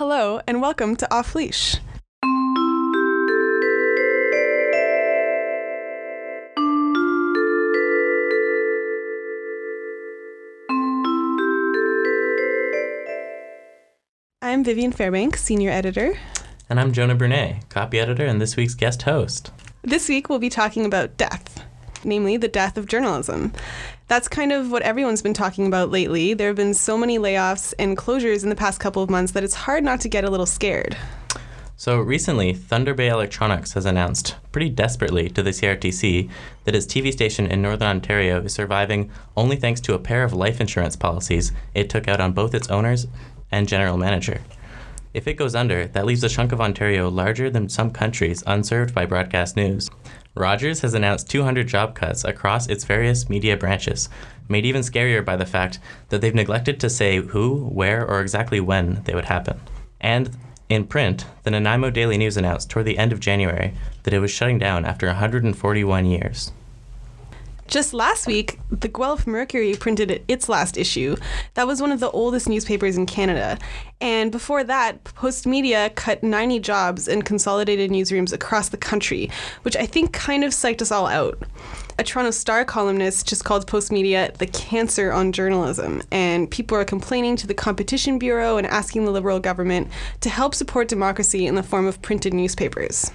Hello, and welcome to Off Leash. I'm Vivian Fairbanks, Senior Editor. And I'm Jonah Brunet, Copy Editor and this week's guest host. This week we'll be talking about death, namely the death of journalism. That's kind of what everyone's been talking about lately. There have been so many layoffs and closures in the past couple of months that it's hard not to get a little scared. So recently, Thunder Bay Electronics has announced, pretty desperately to the CRTC, that its TV station in Northern Ontario is surviving only thanks to a pair of life insurance policies it took out on both its owners and general manager. If it goes under, that leaves a chunk of Ontario larger than some countries unserved by broadcast news. Rogers has announced 200 job cuts across its various media branches, made even scarier by the fact that they've neglected to say who, where, or exactly when they would happen. And in print, the Nanaimo Daily News announced toward the end of January that it was shutting down after 141 years. Just last week, the Guelph Mercury printed its last issue. That was one of the oldest newspapers in Canada. And before that, Postmedia cut 90 jobs and consolidated newsrooms across the country, which I think kind of psyched us all out. A Toronto Star columnist just called Postmedia the cancer on journalism, and people are complaining to the Competition Bureau and asking the Liberal government to help support democracy in the form of printed newspapers.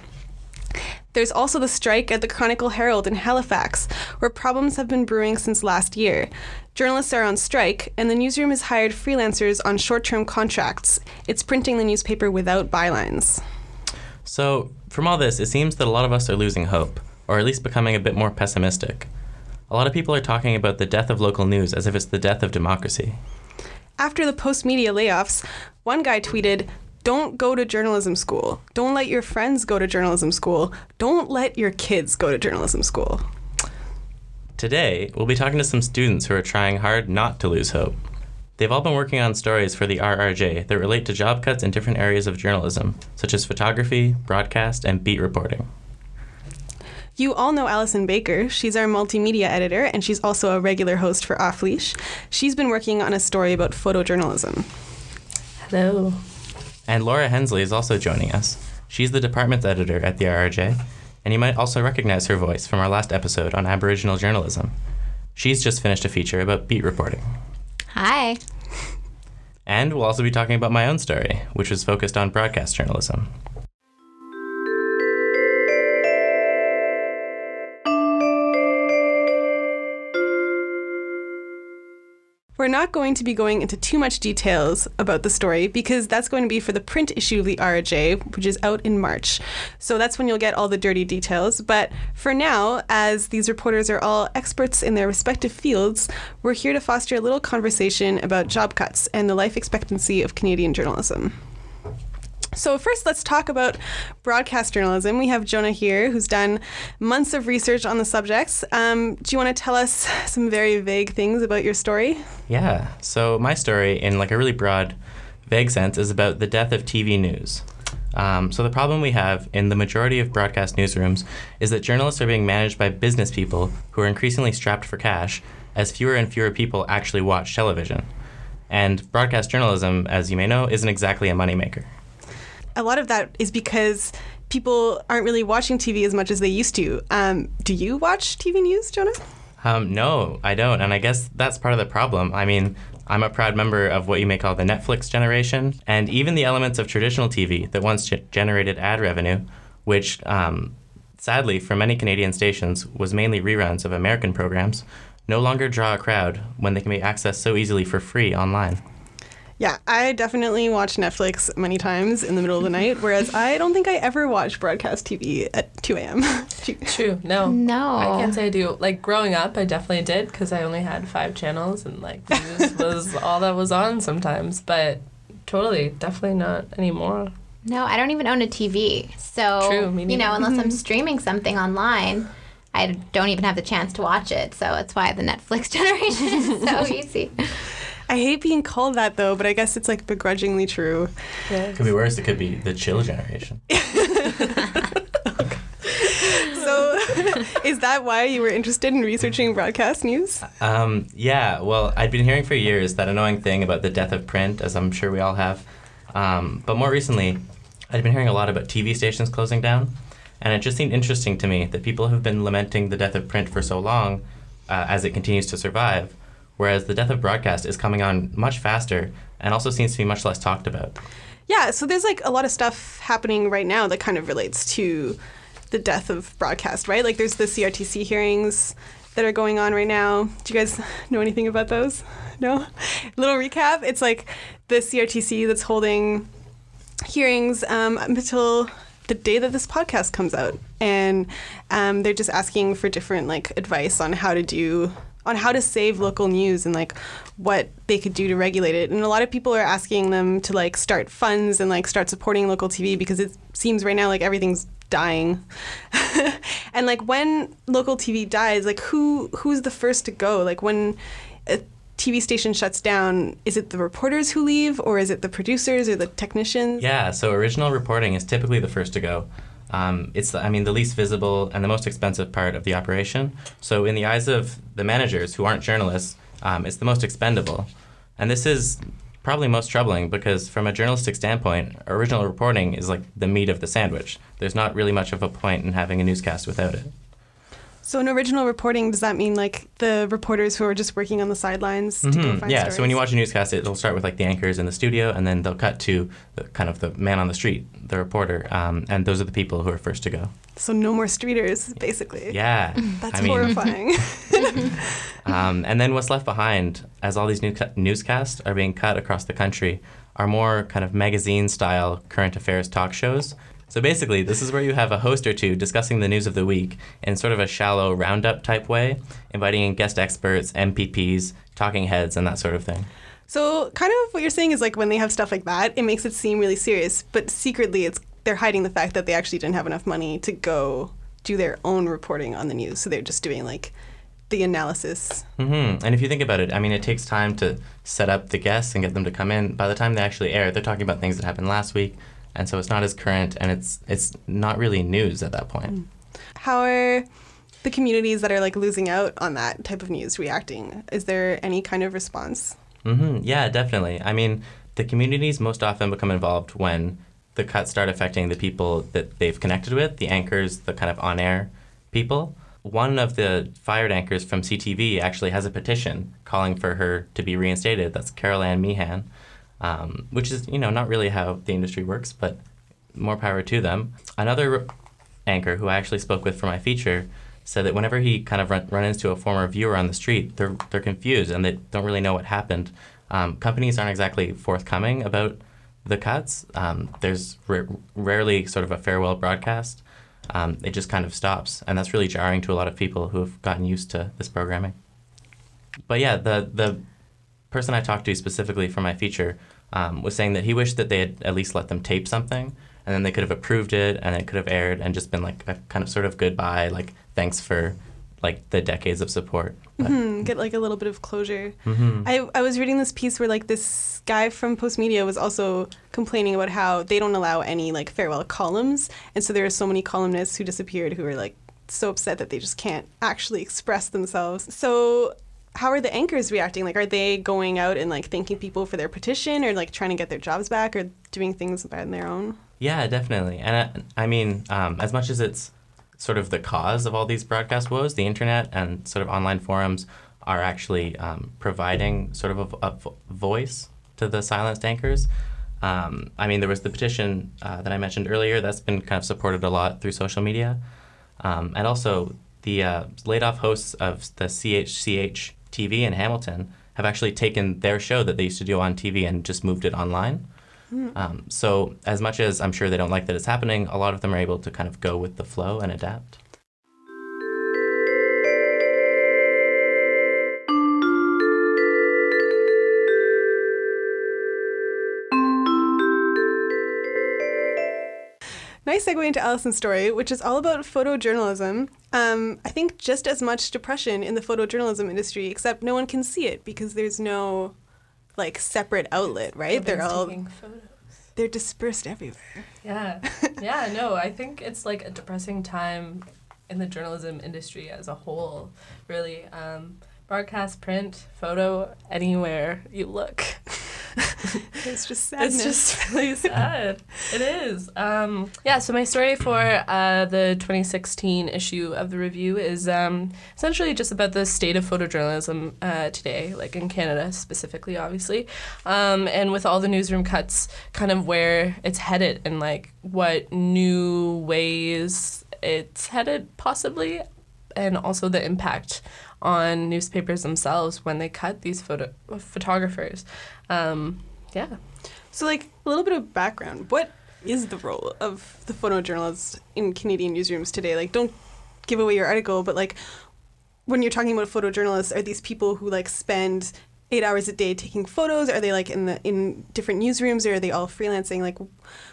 There's also the strike at the Chronicle Herald in Halifax, where problems have been brewing since last year. Journalists are on strike, and the newsroom has hired freelancers on short term contracts. It's printing the newspaper without bylines. So, from all this, it seems that a lot of us are losing hope, or at least becoming a bit more pessimistic. A lot of people are talking about the death of local news as if it's the death of democracy. After the Postmedia layoffs, one guy tweeted, don't go to journalism school. Don't let your friends go to journalism school. Don't let your kids go to journalism school. Today, we'll be talking to some students who are trying hard not to lose hope. They've all been working on stories for the RRJ that relate to job cuts in different areas of journalism, such as photography, broadcast, and beat reporting. You all know Allison Baker. She's our multimedia editor, and she's also a regular host for Off Leash. She's been working on a story about photojournalism. Hello. And Laura Hensley is also joining us. She's the department editor at the RRJ, and you might also recognize her voice from our last episode on Aboriginal journalism. She's just finished a feature about beat reporting. Hi. And we'll also be talking about my own story, which was focused on broadcast journalism. We're not going to be going into too much details about the story because that's going to be for the print issue of the RJ, which is out in March. So that's when you'll get all the dirty details. But for now, as these reporters are all experts in their respective fields, we're here to foster a little conversation about job cuts and the life expectancy of Canadian journalism. So, first, let's talk about broadcast journalism. We have Jonah here, who's done months of research on the subjects. Um, do you want to tell us some very vague things about your story? Yeah. So, my story, in like a really broad, vague sense, is about the death of TV news. Um, so, the problem we have in the majority of broadcast newsrooms is that journalists are being managed by business people who are increasingly strapped for cash, as fewer and fewer people actually watch television. And broadcast journalism, as you may know, isn't exactly a moneymaker a lot of that is because people aren't really watching TV as much as they used to. Um, do you watch TV news, Jonah? Um, no, I don't. And I guess that's part of the problem. I mean, I'm a proud member of what you may call the Netflix generation, and even the elements of traditional TV that once ge- generated ad revenue, which um, sadly for many Canadian stations was mainly reruns of American programs, no longer draw a crowd when they can be accessed so easily for free online. Yeah, I definitely watch Netflix many times in the middle of the night, whereas I don't think I ever watch broadcast TV at 2 a.m. True. No. No. I can't say I do. Like growing up, I definitely did because I only had five channels and like news was all that was on sometimes. But totally, definitely not anymore. No, I don't even own a TV. So, True, you know, unless I'm mm-hmm. streaming something online, I don't even have the chance to watch it. So that's why the Netflix generation is so easy. I hate being called that though, but I guess it's like begrudgingly true. Yeah. Could be worse. It could be the chill generation. So, is that why you were interested in researching broadcast news? Um, yeah, well, I'd been hearing for years that annoying thing about the death of print, as I'm sure we all have. Um, but more recently, I'd been hearing a lot about TV stations closing down, and it just seemed interesting to me that people have been lamenting the death of print for so long uh, as it continues to survive, whereas the death of broadcast is coming on much faster and also seems to be much less talked about. Yeah, so there's like a lot of stuff happening right now that kind of relates to the death of broadcast, right? Like there's the CRTC hearings that are going on right now. Do you guys know anything about those? No? Little recap. It's like the CRTC that's holding hearings um, until the day that this podcast comes out, and um, they're just asking for different like advice on how to do on how to save local news and like what they could do to regulate it. And a lot of people are asking them to like start funds and like start supporting local TV because it seems right now like everything's dying. and like when local TV dies, like who who's the first to go? Like when a TV station shuts down, is it the reporters who leave or is it the producers or the technicians? Yeah, so original reporting is typically the first to go. Um, it's, the, I mean, the least visible and the most expensive part of the operation. So, in the eyes of the managers who aren't journalists, um, it's the most expendable. And this is probably most troubling because, from a journalistic standpoint, original reporting is like the meat of the sandwich. There's not really much of a point in having a newscast without it. So, in original reporting, does that mean like the reporters who are just working on the sidelines to go Mhm, find yeah, stories? so when you watch a newscast, it'll start with like the anchors in the studio, and then they'll cut to the, kind of the man on the street, the reporter, um, and those are the people who are first to go. So no more streeters, basically. Yeah, That's I mean, horrifying. Um, and then what's left behind, as all these new newscasts are being cut across the country, are more kind of magazine style current affairs talk shows. So basically, this is where you have a host or two discussing the news of the week in sort of a shallow roundup type way, inviting in guest experts, MPPs, talking heads, and that sort of thing. so kind of what you're saying is like when they have stuff like that, it makes it seem really serious, but secretly it's they're hiding the fact that they actually didn't have enough money to go do their own reporting on the news. So they're just doing like the analysis. hmm And if you think about it, I mean, it takes time to set up the guests and get them to come in. By the time they actually air, they're talking about things that happened last week, and so it's not as current, and it's it's not really news at that point. How are the communities that are like losing out on that type of news reacting? Is there any kind of response? hmm Yeah, definitely. I mean, the communities most often become involved when the cuts start affecting the people that they've connected with, the anchors, the kind of on air people. One of the fired anchors from CTV actually has a petition calling for her to be reinstated. That's Carol Anne Meehan, um, which is, you know, not really how the industry works, but more power to them. Another anchor who I actually spoke with for my feature said that whenever he kind of run, run into a former viewer on the street, they're they're confused and they don't really know what happened. Um, companies aren't exactly forthcoming about the cuts. Um, there's ra- rarely sort of a farewell broadcast. Um, it just kind of stops, and that's really jarring to a lot of people who have gotten used to this programming. But yeah, the the person I talked to specifically for my feature um, was saying that he wished that they had at least let them tape something, and then they could have approved it, and it could have aired, and just been like a kind of sort of goodbye, like thanks for like the decades of support. But, Hmm, get like a little bit of closure. Mhm. I, I was reading this piece where like this guy from Post Media was also complaining about how they don't allow any like farewell columns, and so there are so many columnists who disappeared who are like so upset that they just can't actually express themselves. So how are the anchors reacting? Like, are they going out and like thanking people for their petition, or like trying to get their jobs back, or doing things on their own? Yeah, definitely. And I, I mean, um, as much as it's sort of the cause of all these broadcast woes, the internet and sort of online forums are actually um, providing sort of a, a voice to the silenced anchors. Um, I mean, there was the petition uh, that I mentioned earlier that's been kind of supported a lot through social media. Um, and also, the uh, laid off hosts of the CHCH TV in Hamilton have actually taken their show that they used to do on TV and just moved it online. Um, so, as much as I'm sure they don't like that it's happening, a lot of them are able to kind of go with the flow and adapt. Nice segue into Allison's story, which is all about photojournalism. Um, I think just as much depression in the photojournalism industry, except no one can see it because there's no like separate outlet, right? They're all taking photos. they're dispersed everywhere. Yeah. yeah, no, I think it's like a depressing time in the journalism industry as a whole, really. Um, broadcast, print, photo, anywhere you look. It's just sadness. It's just really sad. it is. Um, yeah, so my story for uh, the 2016 issue of the review is um, essentially just about the state of photojournalism uh, today, like in Canada specifically, obviously. Um, and with all the newsroom cuts, kind of where it's headed and like what new ways it's headed, possibly, and also the impact on newspapers themselves when they cut these photo photographers. Um, yeah. So, like, a little bit of background. What is the role of the photojournalist in Canadian newsrooms today? Like, don't give away your article, but like, when you're talking about photojournalists, are these people who like spend eight hours a day taking photos? Are they like in the in different newsrooms, or are they all freelancing? Like,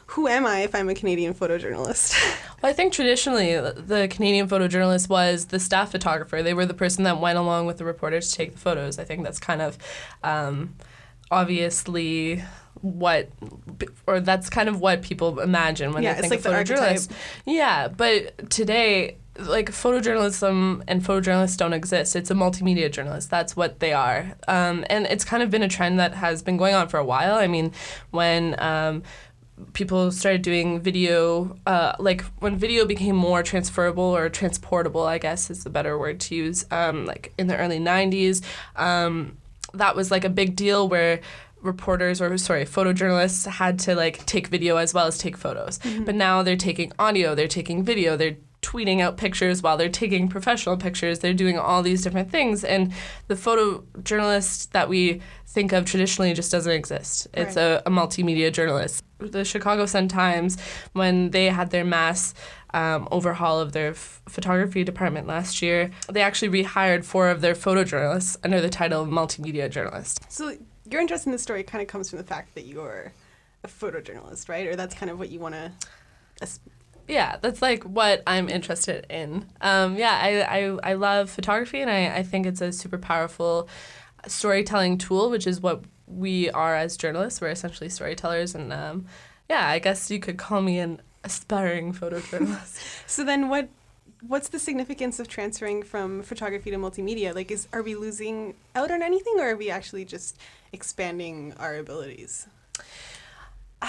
who am I if I'm a Canadian photojournalist? Well, I think traditionally the Canadian photojournalist was the staff photographer. They were the person that went along with the reporter to take the photos. I think that's kind of um, obviously what, or that's kind of what people imagine when Yeah, they think like of photojournalists. Yeah, but today, like photojournalism and photojournalists don't exist. It's a multimedia journalist. That's what they are. Um, and it's kind of been a trend that has been going on for a while. I mean, when um, people started doing video, uh, like when video became more transferable or transportable, I guess is the better word to use, um, like in the early 90s, um, that was like a big deal where reporters or sorry photojournalists had to like take video as well as take photos. Mm-hmm. But now they're taking audio they're taking video they're tweeting out pictures while they're taking professional pictures they're doing all these different things and the photojournalist that we think of traditionally just doesn't exist it's Right. a, a multimedia journalist the chicago sun times when they had their mass um, overhaul of their f- photography department last year they actually rehired four of their photojournalists under the title of multimedia journalist so, your interest in this story kind of comes from the fact that you're a photojournalist, right? Or that's kind of what you want to. Yeah that's like what i'm interested in um, yeah I, I, I love photography and I, I think it's a super powerful storytelling tool which is what we are as journalists we're essentially storytellers and um, yeah i guess you could call me an aspiring photojournalist So then, what what's the significance of transferring from photography to multimedia? Like, is are we losing out on anything, or are we actually just expanding our abilities?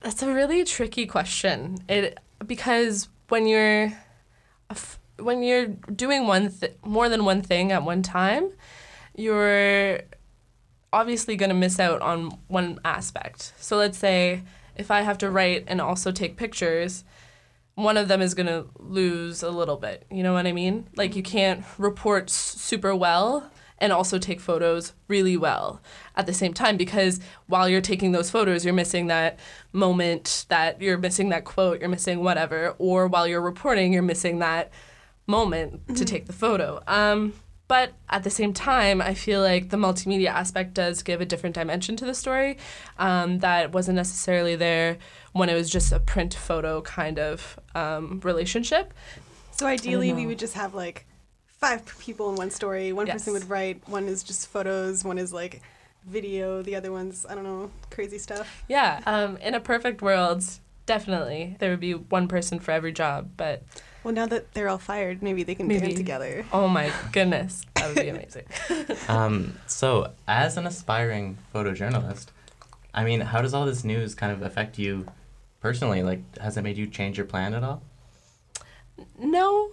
That's a really tricky question. It because when you're when you're doing one th- more than one thing at one time, you're obviously going to miss out on one aspect. So let's say if I have to write and also take pictures, one of them is going to lose a little bit. You know what I mean? Like you can't report super well and also take photos really well at the same time because while you're taking those photos, you're missing that moment, that you're missing that quote, you're missing whatever, or while you're reporting, you're missing that moment to take the photo. Um, but at the same time, I feel like the multimedia aspect does give a different dimension to the story um, that wasn't necessarily there when it was just a print photo kind of um, relationship. So ideally, we would just have like five people in one story. One person would write. One is just photos. One is like video. The other one's I don't know, crazy stuff. Yeah, um, in a perfect world, definitely there would be one person for every job. But Well, now that they're all fired, maybe they can Maybe. band together. oh my goodness, that would be amazing. Um, so, as an aspiring photojournalist, I mean, how does all this news kind of affect you personally? Like, has it made you change your plan at all? No,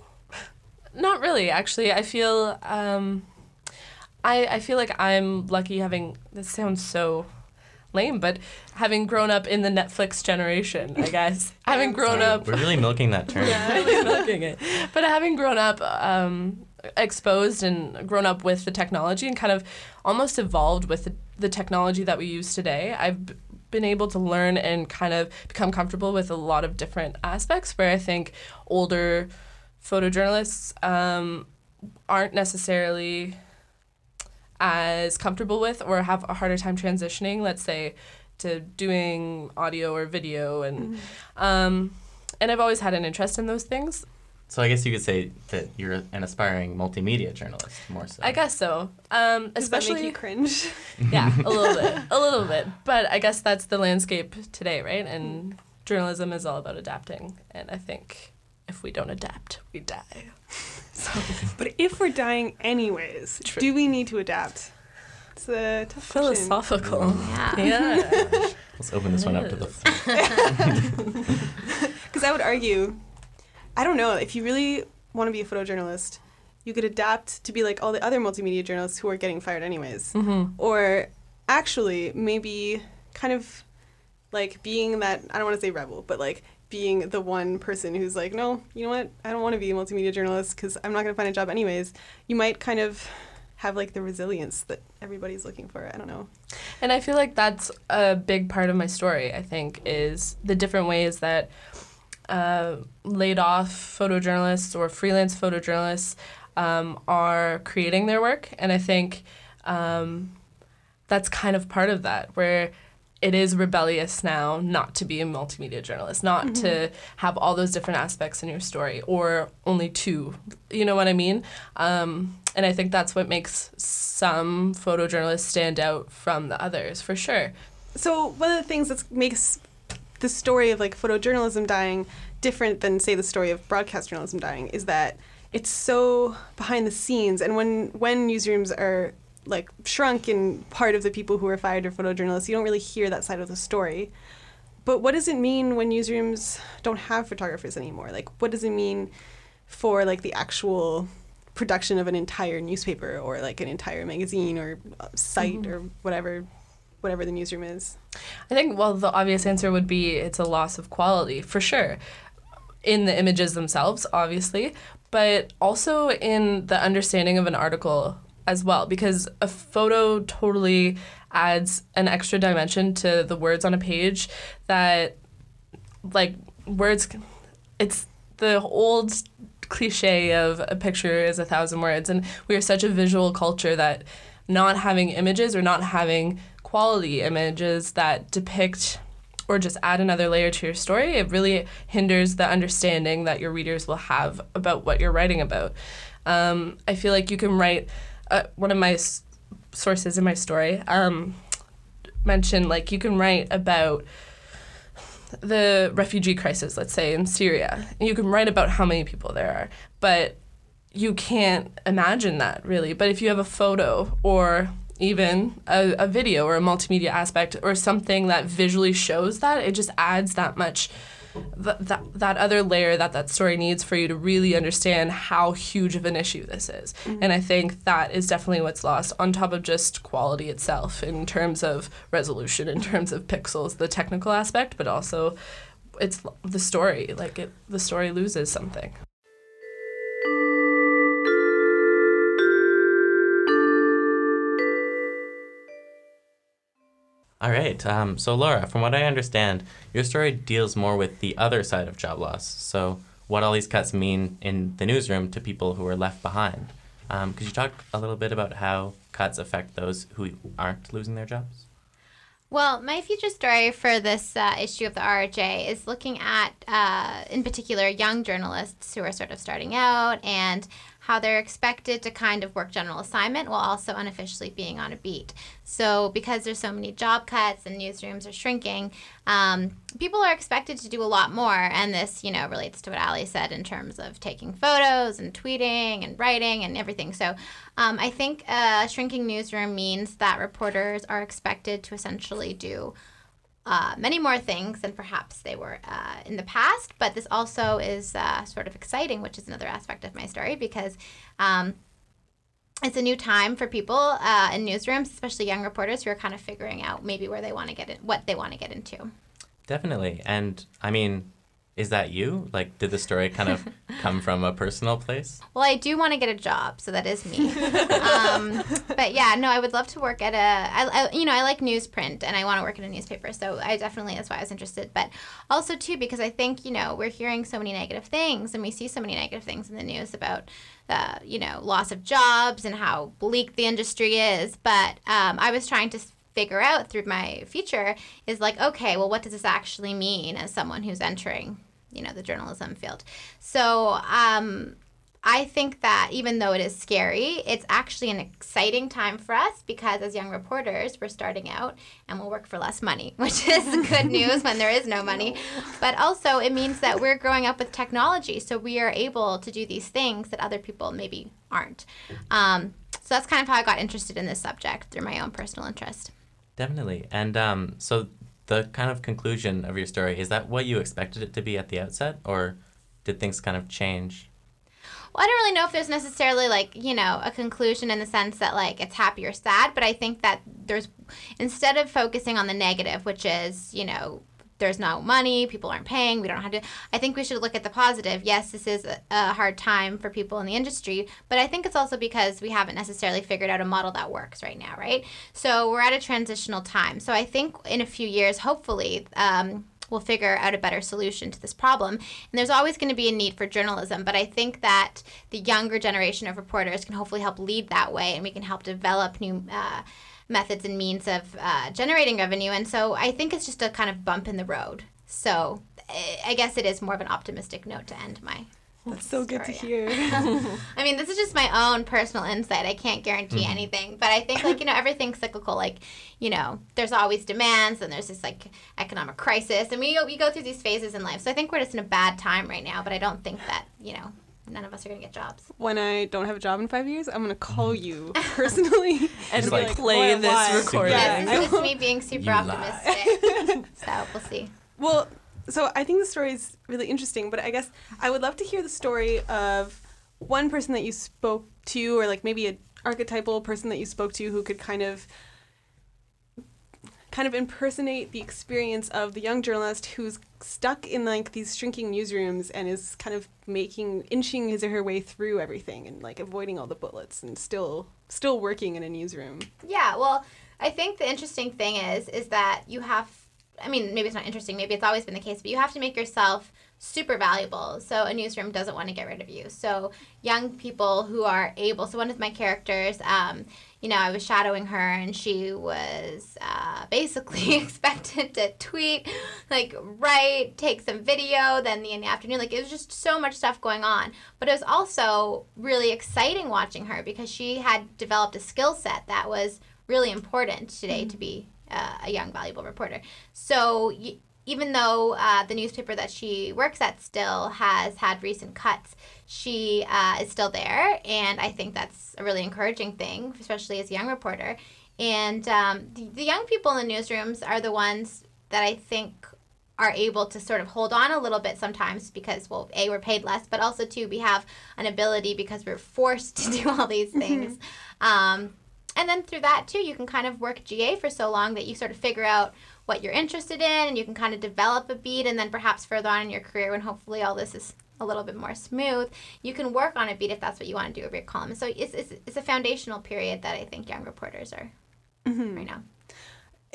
not really. Actually, I feel um, I I feel like I'm lucky having. This sounds so lame, but having grown up in the Netflix generation, I guess having grown up. We're really milking that term. yeah, really milking it. But having grown up um, exposed and grown up with the technology and kind of almost evolved with the, the technology that we use today, I've b- been able to learn and kind of become comfortable with a lot of different aspects where I think older photojournalists um, aren't necessarily as comfortable with or have a harder time transitioning, let's say, to doing audio or video and um, and I've always had an interest in those things. So, I guess you could say that you're an aspiring multimedia journalist, more so. I guess so. Um, Does that make especially you cringe? yeah, a little bit, a little bit. But I guess that's the landscape today, right? And journalism is all about adapting. And I think if we don't adapt, we die. But if we're dying anyways, True. do we need to adapt? It's a tough question. Philosophical. Yeah. Yeah. Let's open this one up to the floor. Because I would argue, I don't know, if you really want to be a photojournalist, you could adapt to be like all the other multimedia journalists who are getting fired anyways. Mm-hmm. Or actually, maybe kind of like being that, I don't want to say rebel, but like being the one person who's like, no, you know what, I don't want to be a multimedia journalist because I'm not going to find a job anyways. You might kind of have like the resilience that everybody's looking for. I don't know. And I feel like that's a big part of my story, I think, is the different ways that uh, laid off photojournalists or freelance photojournalists um, are creating their work. And I think um, that's kind of part of that, where it is rebellious now not to be a multimedia journalist, not to have all those different aspects in your story or only two. You know what I mean? Um, and I think that's what makes some photojournalists stand out from the others, for sure. So one of the things that makes the story of like photojournalism dying different than say the story of broadcast journalism dying is that it's so behind the scenes and when when newsrooms are like shrunk and part of the people who are fired are photojournalists. You don't really hear that side of the story. But what does it mean when newsrooms don't have photographers anymore? Like what does it mean for like the actual production of an entire newspaper or like an entire magazine or uh, site or whatever whatever the newsroom is? I think, well, the obvious answer would be it's a loss of quality, for sure, in the images themselves, obviously, but also in the understanding of an article as well, because a photo totally adds an extra dimension to the words on a page that, like, words, it's the old cliche of a picture is a thousand words, and we are such a visual culture that not having images or not having quality images that depict or just add another layer to your story, it really hinders the understanding that your readers will have about what you're writing about. Um, I feel like you can write uh, one of my s- sources in my story um, mentioned like you can write about the refugee crisis, let's say in Syria. You can write about how many people there are, but you can't imagine that really. But if you have a photo or even a, a video or a multimedia aspect or something that visually shows that, it just adds that much. Th- that, that other layer that that story needs for you to really understand how huge of an issue this is. Mm-hmm. And I think that is definitely what's lost on top of just quality itself in terms of resolution, in terms of pixels, the technical aspect, but also it's the story. Like it, the story loses something. All right. Um, so, Laura, from what I understand, your story deals more with the other side of job loss. So, what all these cuts mean in the newsroom to people who are left behind. Um, could you talk a little bit about how cuts affect those who aren't losing their jobs? Well, my feature story for this uh, issue of the RJ is looking at, uh, in particular, young journalists who are sort of starting out and how they're expected to kind of work general assignment while also unofficially being on a beat. So, because there's so many job cuts and newsrooms are shrinking, um, people are expected to do a lot more. And this, you know, relates to what Ali said in terms of taking photos and tweeting and writing and everything. So, um, I think a shrinking newsroom means that reporters are expected to essentially do uh, many more things than perhaps they were uh, in the past. But this also is uh, sort of exciting, which is another aspect of my story because um, it's a new time for people uh, in newsrooms, especially young reporters who are kind of figuring out maybe where they want to get in, what they want to get into. Definitely. And I mean, is that you? Like, did the story kind of come from a personal place? Well, I do want to get a job, so that is me. um, but yeah, no, I would love to work at a, I, I, you know, I like newsprint and I want to work at a newspaper. So I definitely, that's why I was interested. But also, too, because I think, you know, we're hearing so many negative things and we see so many negative things in the news about the, you know, loss of jobs and how bleak the industry is. But um, I was trying to figure out through my feature is like, okay, well, what does this actually mean as someone who's entering, you know, the journalism field? So, um, I think that even though it is scary, it's actually an exciting time for us because as young reporters, we're starting out and we'll work for less money, which is good news when there is no money. But also, it means that we're growing up with technology, so we are able to do these things that other people maybe aren't. Um, So that's kind of how I got interested in this subject through my own personal interest. Definitely. And um, so the kind of conclusion of your story, is that what you expected it to be at the outset, or did things kind of change? Well, I don't really know if there's necessarily like, you know, a conclusion in the sense that like it's happy or sad, but I think that there's instead of focusing on the negative, which is, you know, there's no money, people aren't paying, we don't have to. I think we should look at the positive. Yes, this is a, hard time for people in the industry, but I think it's also because we haven't necessarily figured out a model that works right now, right? So we're at a transitional time. So I think in a few years, hopefully, um, we'll figure out a better solution to this problem. And there's always going to be a need for journalism, but I think that the younger generation of reporters can hopefully help lead that way, and we can help develop new. Uh, methods and means of uh, generating revenue. And so I think it's just a kind of bump in the road. So eh, I guess it is more of an optimistic note to end my. That's so good to hear. I mean, this is just my own personal insight. I can't guarantee anything, but I think like you know everything's cyclical. Like you know, there's always demands, and there's this like economic crisis, and we we go through these phases in life. So I think we're just in a bad time right now. But I don't think that you know none of us are gonna get jobs. when I don't have a job in five years, I'm gonna call you personally And be like, play "Why- this why?" recording. Yeah, Yes, I this is me being super You optimistic. so we'll see. Well, so I think the story is really interesting, but I guess I would love to hear the story of one person that you spoke to, or like maybe an archetypal person that you spoke to who could kind of kind of impersonate the experience of the young journalist who's stuck in like these shrinking newsrooms and is kind of making inching his or her way through everything and like avoiding all the bullets and still still working in a newsroom. Yeah, well, I think the interesting thing is is that you have I mean, maybe it's not interesting, maybe it's always been the case, but you have to make yourself super valuable. So a newsroom doesn't want to get rid of you. So young people who are able, so one of my characters, um, you know, I was shadowing her and she was uh, basically expected to tweet, like write, take some video, then the, in the afternoon. Like it was just so much stuff going on. But it was also really exciting watching her because she had developed a skill set that was really important today to be uh, a young, valuable reporter. So y- even though uh, the newspaper that she works at still has had recent cuts, she uh, is still there, and I think that's a really encouraging thing, especially as a young reporter. And um, the, the young people in the newsrooms are the ones that I think are able to sort of hold on a little bit sometimes because well a we're paid less but also two we have an ability because we're forced to do all these things um, and then through that too you can kind of work ga for so long that you sort of figure out what you're interested in and you can kind of develop a beat and then perhaps further on in your career when hopefully all this is a little bit more smooth you can work on a beat if that's what you want to do over your column. So it's, it's, it's a foundational period that i think young reporters are mm-hmm. right now.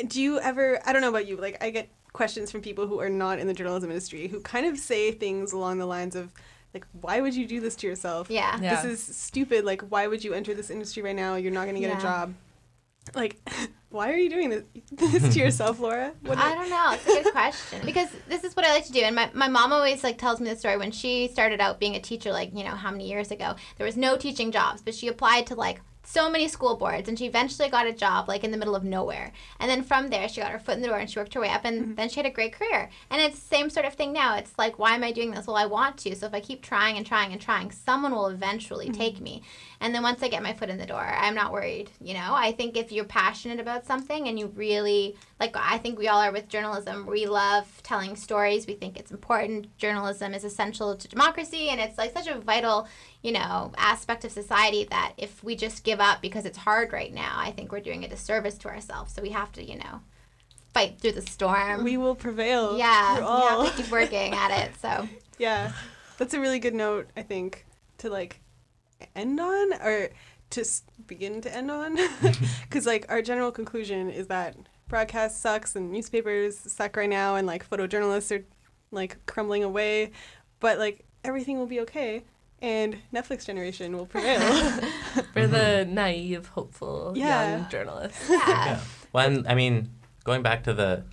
Do you ever i don't know about you like i get questions from people who are not in the journalism industry who kind of say things along the lines of like why would you do this to yourself? Yeah. Yeah. this is stupid. Like why would you enter this industry right now? You're not going to get Yeah. a job. Like why are you doing this, this to yourself laura what I don't know. It's a good question because this is what I like to do. And my, my mom always like tells me the story when she started out being a teacher, like you know how many years ago. There was no teaching jobs, but she applied to like so many school boards, and she eventually got a job like in the middle of nowhere. And then from there, she got her foot in the door and she worked her way up, and mm-hmm. then she had a great career. And it's the same sort of thing now. It's like, why am I doing this? Well, I want to. So if I keep trying and trying and trying, someone will eventually mm-hmm. take me. And then once I get my foot in the door, I'm not worried. You know, I think if you're passionate about something and you really, like, I think we all are with journalism, we love telling stories. We think it's important. Journalism is essential to democracy, and it's like such a vital, you know, aspect of society that if we just give up because it's hard right now, I think we're doing a disservice to ourselves. So we have to, you know, fight through the storm. we will prevail yeah, through we all. have to keep working at it. So. yeah that's a really good note i think to like end on or to begin to end on because like our general conclusion is that broadcast sucks and newspapers suck right now and like photojournalists are like crumbling away but like everything will be okay and netflix generation will prevail For the naive, hopeful Yeah. young journalist. Yeah. Well, and, I mean, going back to the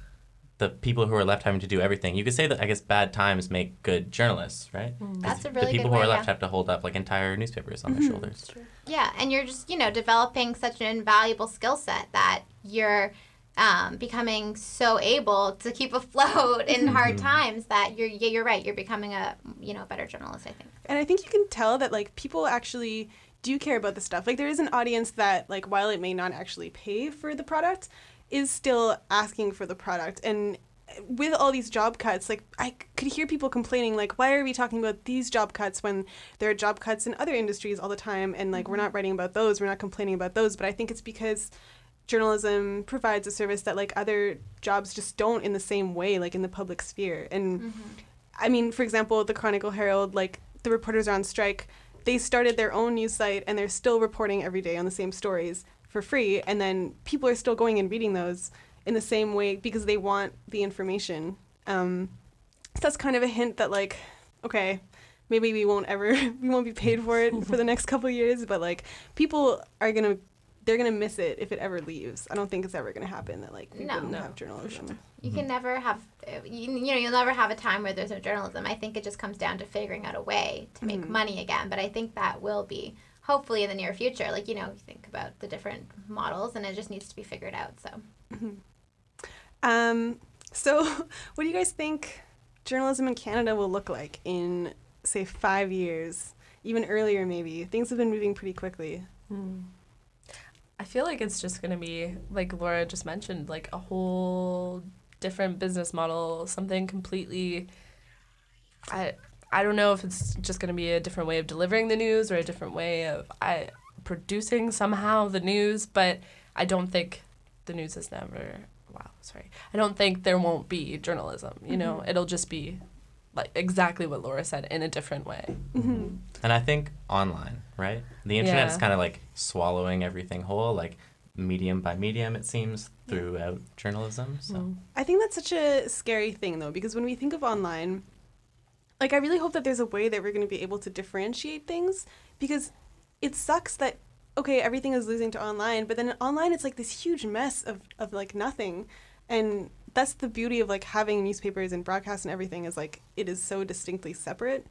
the people who are left having to do everything, you could say that I guess bad times make good journalists, right? 'Cause That's a really the people good who way, are left yeah. have to hold up like entire newspapers on Mm-hmm. their shoulders. Yeah, and you're just, you know, developing such an invaluable skill set that you're um, becoming so able to keep afloat in hard times that you're, yeah, you're right. You're becoming a, you know, better journalist, I think. And I think you can tell that like people actually do care about the stuff. Like there is an audience that like while it may not actually pay for the product, is still asking for the product and with all these job cuts, like I could hear people complaining, like, why are we talking about these job cuts when there are job cuts in other industries all the time, and like we're not writing about those, we're not complaining about those. But I think it's because journalism provides a service that like other jobs just don't in the same way, like in the public sphere. And I mean, for example, the Chronicle Herald, like the reporters are on strike. They started their own news site, and they're still reporting every day on the same stories for free, and then people are still going and reading those in the same way because they want the information. Um, so that's kind of a hint that like, okay, maybe we won't ever we won't be paid for it for the next couple of years, but like people are gonna they're gonna miss it if it ever leaves. I don't think it's ever gonna happen that like we No. wouldn't No, have journalism. You can never have, uh, you, you know, you'll never have a time where there's no journalism. I think it just comes down to figuring out a way to make money again. But I think that will be hopefully in the near future. Like, you know, you think about the different models and it just needs to be figured out. So, Um, so what do you guys think journalism in Canada will look like in say five years, even earlier maybe? Things have been moving pretty quickly. I feel like it's just going to be, like Laura just mentioned, like a whole different business model, something completely. I I don't know if it's just going to be a different way of delivering the news or a different way of I producing somehow the news, but I don't think the news is never. Wow, sorry. I don't think there won't be journalism. You know, mm-hmm. it'll just be like exactly what Laura said in a different way. Mm-hmm. And I think online, right? The internet Yeah. kind of like swallowing everything whole, like medium by medium, it seems, throughout journalism. So mm-hmm. I think that's such a scary thing though, because when we think of online, like I really hope that there's a way that we're going to be able to differentiate things because it sucks that okay, everything is losing to online, but then online it's like this huge mess of of like nothing. And that's the beauty of like having newspapers and broadcast and everything is like it is so distinctly separate.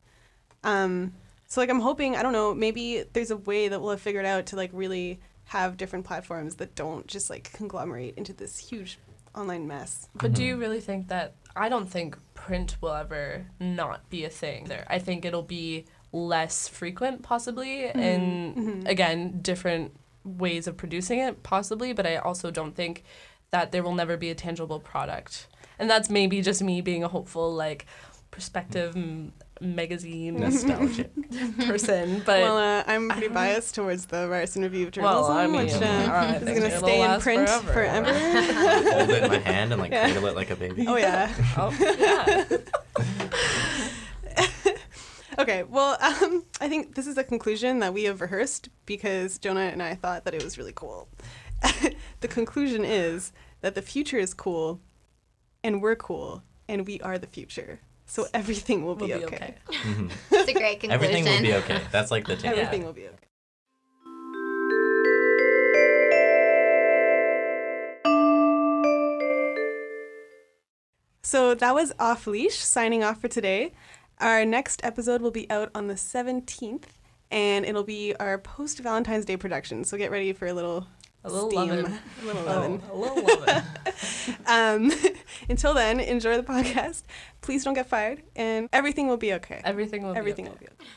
Um so like I'm hoping, I don't know, maybe there's a way that we'll have figured out to like really have different platforms that don't just like conglomerate into this huge online mess. But do you mm-hmm. really think that? I don't think print will ever not be a thing. There, I think it'll be less frequent, possibly, mm-hmm. and mm-hmm. again, different ways of producing it, possibly. But I also don't think that there will never be a tangible product, and that's maybe just me being a hopeful, like, perspective m- magazine nostalgic. person. But well, uh, I'm pretty biased towards the Ryerson Review of Journalism, well, I mean, which uh, right, is thank going to stay in print forever. forever. Hold it in my hand and like Yeah. cradle it like a baby. oh yeah. oh, yeah. Okay. Well, um, I think this is a conclusion that we have rehearsed because Jonah and I thought that it was really cool. the conclusion is that the future is cool, and we're cool, and we are the future. So everything will be, We'll be okay. okay. Mhm. it's a great conclusion. Everything will be okay. That's like the takeaway. Everything will be okay. So that was Off Leash signing off for today. Our next episode will be out on the 17th, and it'll be our post Valentine's Day production. So get ready for a little A little steam. lovin'. A little Oh, lovin'. a little lovin'. Um, until then, enjoy the podcast. Please don't get fired, and everything will be okay. Everything will Everything be will be okay.